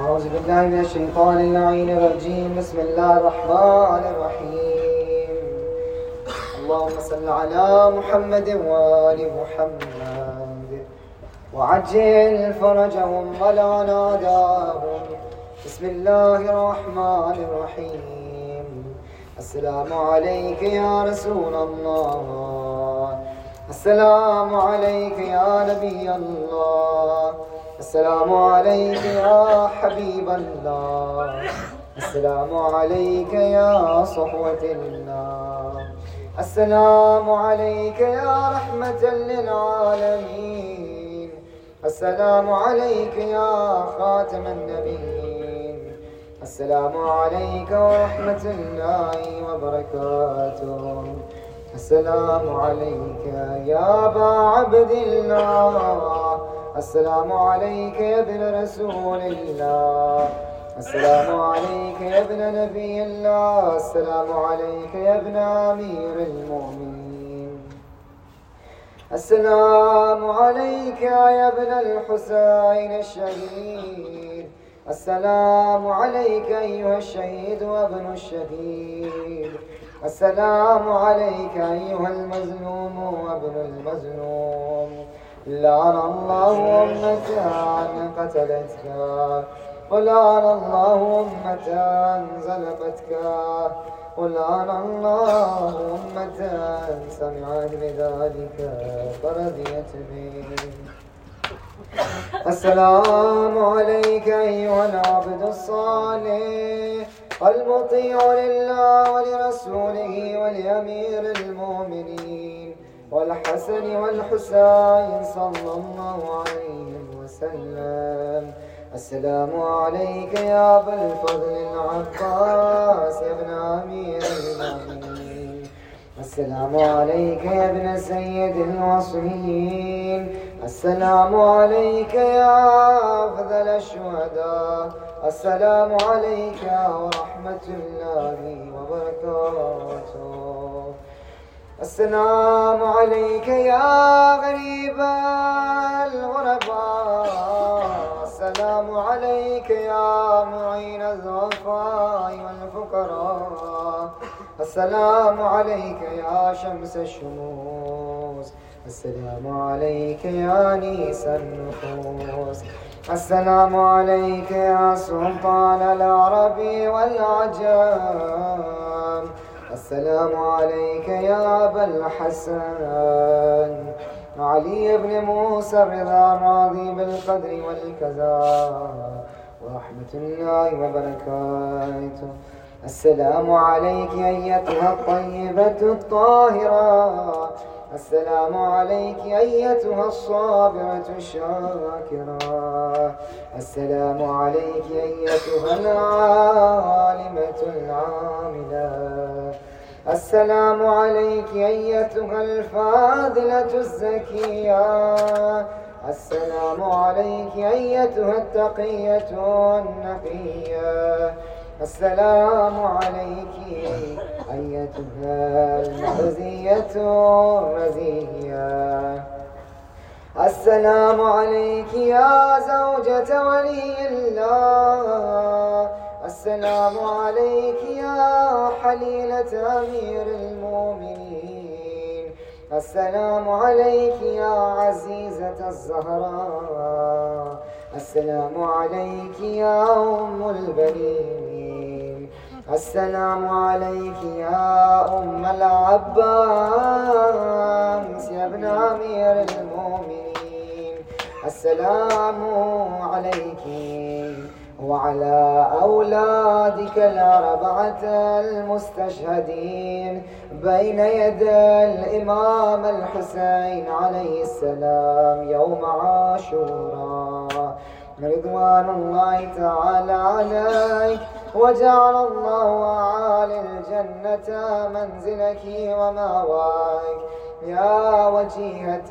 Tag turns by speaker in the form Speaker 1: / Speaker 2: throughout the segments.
Speaker 1: أعوذ بالله من الشيطان اللعين الرجيم. بسم الله الرحمن الرحيم. اللهم صل على محمد وآل محمد. وعجل فرجهم ولا ناداهم بسم الله الرحمن الرحيم. السلام عليك يا رسول الله. السلام عليك يا نبي الله. السلام عليك يا حبيب الله. السلام عليك يا صحوة الله السلام عليك يا رحمة للعالمين. السلام عليك يا خاتم النبيين. السلام عليك ورحمة الله وبركاته. السلام عليك يا أبا عبد الله. السلام عليك يا ابن رسول الله. السلام عليك يا ابن نبي الله. السلام عليك يا ابن أمير المؤمنين. السلام عليك يا ابن الحسين الشهيد. السلام عليك أيها الشهيد وابن الشهيد. السلام عليك أيها المظلوم وابن المظلوم. لعن الله أمة قتلتك. ولعن الله أمة زلفتك ولعن الله أمة سمعت بذلك فرضيت به. السلام عليك أيها العبد الصالح. المطيع لله ولرسوله ولأمير المؤمنين. والحسن والحسين صلى الله عليه وسلم. السلام عليك يا أبا الفضل العباس يا ابن أمير المؤمنين. السلام عليك يا ابن سيد الوصيين. السلام عليك يا أفضل الشهداء. السلام عليك ورحمة الله وبركاته. السلام عليك يا غريب الغرباء. السلام عليك يا معين الضعفاء والفقراء. السلام عليك يا شمس الشموس. السلام عليك يا نيس النفوس. السلام عليك يا سلطان العرب والعجم السلام عليك يا أبا الحسن. علي بن موسى الرضا الراضي بالقدر والكذا. ورحمة الله وبركاته. السلام عليك أيتها الطيبة الطاهرة. السلام عليك أيتها الصابرة الشاكرة. السلام عليك أيتها العالمة العاملة. السلام عليك أيتها الفاضلة الزكية. السلام عليك أيتها التقية النقية السلام عليك أيتها المخزية الرزية. السلام عليك يا زوجة ولي الله. السلام عليك يا حليلة أمير المؤمنين. السلام عليك يا عزيزة الزهراء. السلام عليك يا أم البنين. السلام عليك يا أم العباس يا ابن أمير المؤمنين. السلام عليك وعلى أولادك الأربعة المستشهدين بين يدي الإمام الحسين عليه السلام يوم عاشوراء رضوان الله تعالى عليك وجعل الله أعالي الجنة منزلك ومأواك. يا وجيهة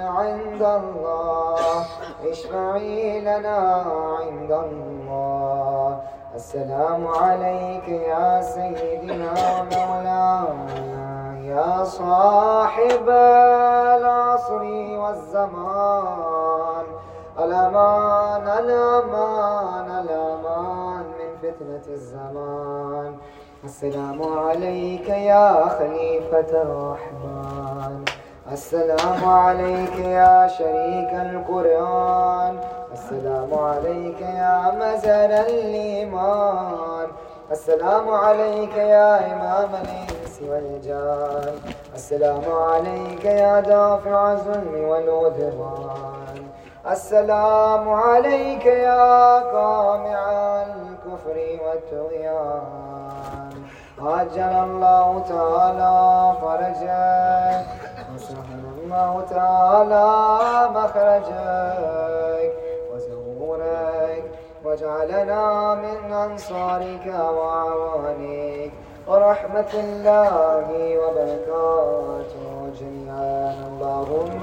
Speaker 1: عند الله اشفعي لنا عند الله. السلام عليك يا سيدنا ومولانا، يا صاحب العصر والزمان. الأمان الأمان الأمان من فتنة الزمان. السلام عليك يا خليفة الرحمن. السلام عليك يا شريك القرآن. السلام عليك يا مزن الإيمان. السلام عليك يا إمام الإنس والجان. السلام عليك يا دافع الظلم والعدوان. السلام عليك يا قامع الكفر والطغيان عجل الله تعالى فرجك وسهل الله تعالى مخرجك وزهورك واجعلنا من أنصارك وعوانك ورحمة الله وبركاته جميعا. اللهم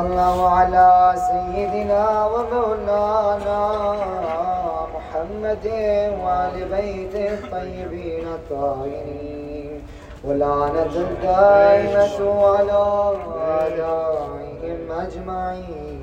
Speaker 1: وصلى الله على سيدنا ومولانا محمد وآل بيته الطيبين الطاهرين ولعنة الدائمة على أعدائهم أجمعين.